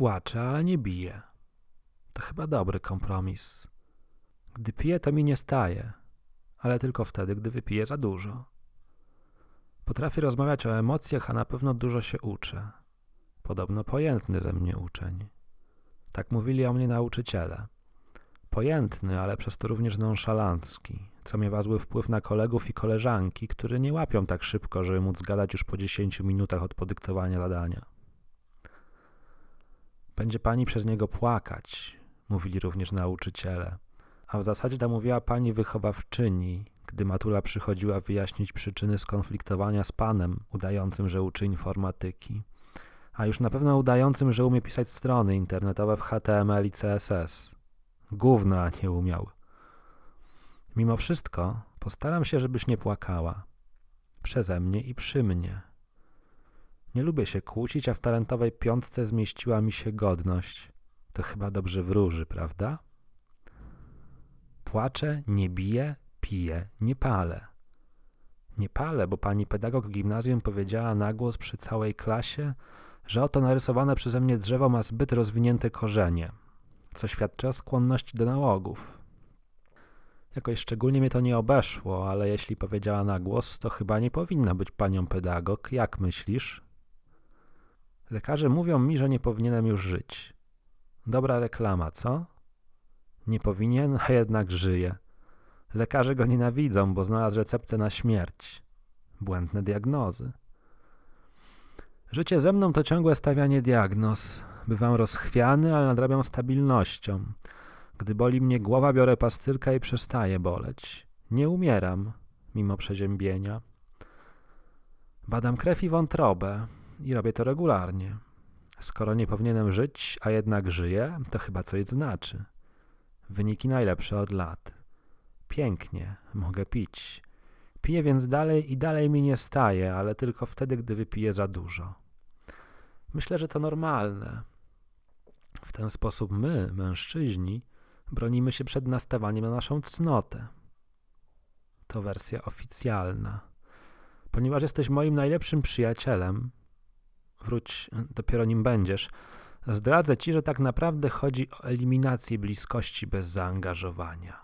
płacze, ale nie bije. To chyba dobry kompromis. Gdy pije, to mi nie staje, ale tylko wtedy, gdy wypije za dużo. Potrafię rozmawiać o emocjach, a na pewno dużo się uczę. Podobno pojętny ze mnie uczeń. Tak mówili o mnie nauczyciele. Pojętny, ale przez to również nonszalancki, co miewa zły wpływ na kolegów i koleżanki, którzy nie łapią tak szybko, żeby móc gadać już po 10 minutach od podyktowania zadania. Będzie pani przez niego płakać, mówili również nauczyciele. A w zasadzie to mówiła pani wychowawczyni, gdy Matula przychodziła wyjaśnić przyczyny skonfliktowania z panem, udającym, że uczy informatyki, a już na pewno udającym, że umie pisać strony internetowe w HTML i CSS. Gówna nie umiał. Mimo wszystko postaram się, żebyś nie płakała. Przeze mnie i przy mnie. Nie lubię się kłócić, a w talentowej piątce zmieściła mi się godność. To chyba dobrze wróży, prawda? Płaczę, nie biję, piję, nie palę. Nie palę, bo pani pedagog gimnazjum powiedziała na głos przy całej klasie, że oto narysowane przeze mnie drzewo ma zbyt rozwinięte korzenie, co świadczy o skłonności do nałogów. Jakoś szczególnie mnie to nie obeszło, ale jeśli powiedziała na głos, to chyba nie powinna być panią pedagog. Jak myślisz? Lekarze mówią mi, że nie powinienem już żyć. Dobra reklama, co? Nie powinien, a jednak żyje. Lekarze go nienawidzą, bo znalazł receptę na śmierć. Błędne diagnozy. Życie ze mną to ciągłe stawianie diagnoz. Bywam rozchwiany, ale nadrabiam stabilnością. Gdy boli mnie głowa, biorę pastylkę i przestaje boleć. Nie umieram, mimo przeziębienia. Badam krew i wątrobę i robię to regularnie. Skoro nie powinienem żyć, a jednak żyję, to chyba coś znaczy. Wyniki najlepsze od lat. Pięknie, mogę pić. Piję więc dalej i dalej mi nie staje, ale tylko wtedy, gdy wypiję za dużo. Myślę, że to normalne. W ten sposób my, mężczyźni, bronimy się przed nastawaniem na naszą cnotę. To wersja oficjalna. Ponieważ jesteś moim najlepszym przyjacielem, wróć, dopiero nim będziesz, zdradzę ci, że tak naprawdę chodzi o eliminację bliskości bez zaangażowania.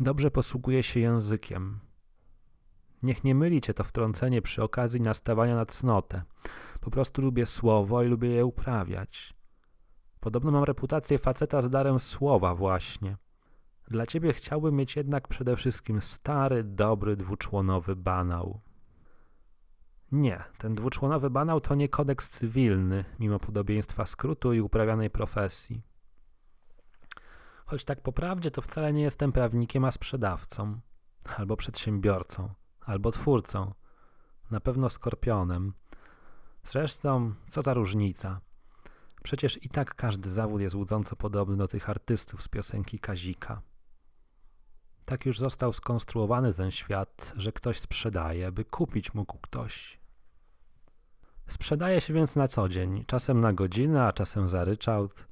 Dobrze posługuję się językiem. Niech nie myli cię to wtrącenie przy okazji nastawania na cnotę. Po prostu lubię słowo i lubię je uprawiać. Podobno mam reputację faceta z darem słowa właśnie. Dla ciebie chciałbym mieć jednak przede wszystkim stary, dobry, dwuczłonowy banał. Nie, ten dwuczłonowy banał to nie kodeks cywilny, mimo podobieństwa skrótu i uprawianej profesji. Choć tak po prawdzie to wcale nie jestem prawnikiem, a sprzedawcą, albo przedsiębiorcą, albo twórcą, na pewno skorpionem. Zresztą, co za różnica. Przecież i tak każdy zawód jest łudząco podobny do tych artystów z piosenki Kazika. Tak już został skonstruowany ten świat, że ktoś sprzedaje, by kupić mógł ktoś. Sprzedaje się więc na co dzień, czasem na godzinę, a czasem za ryczałt.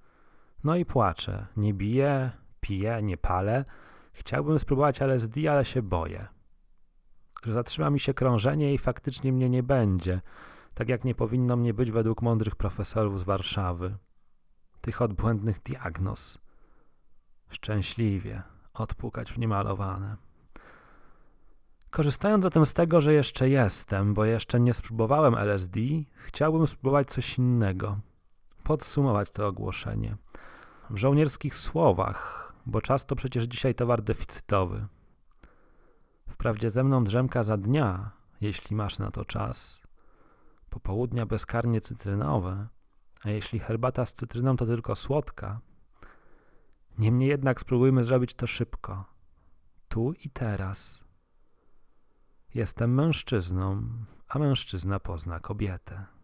No i płaczę. Nie biję, piję, nie palę. Chciałbym spróbować LSD, ale się boję. Że zatrzyma mi się krążenie i faktycznie mnie nie będzie, tak jak nie powinno mnie być według mądrych profesorów z Warszawy. Tych odbłędnych diagnoz. Szczęśliwie odpukać w niemalowane. Korzystając zatem z tego, że jeszcze jestem, bo jeszcze nie spróbowałem LSD, chciałbym spróbować coś innego. Podsumować to ogłoszenie. W żołnierskich słowach, bo czas to przecież dzisiaj towar deficytowy. Wprawdzie ze mną drzemka za dnia, jeśli masz na to czas. Popołudnia bezkarnie cytrynowe, a jeśli herbata z cytryną to tylko słodka. Niemniej jednak spróbujmy zrobić to szybko. Tu i teraz. Jestem mężczyzną, a mężczyzna pozna kobietę.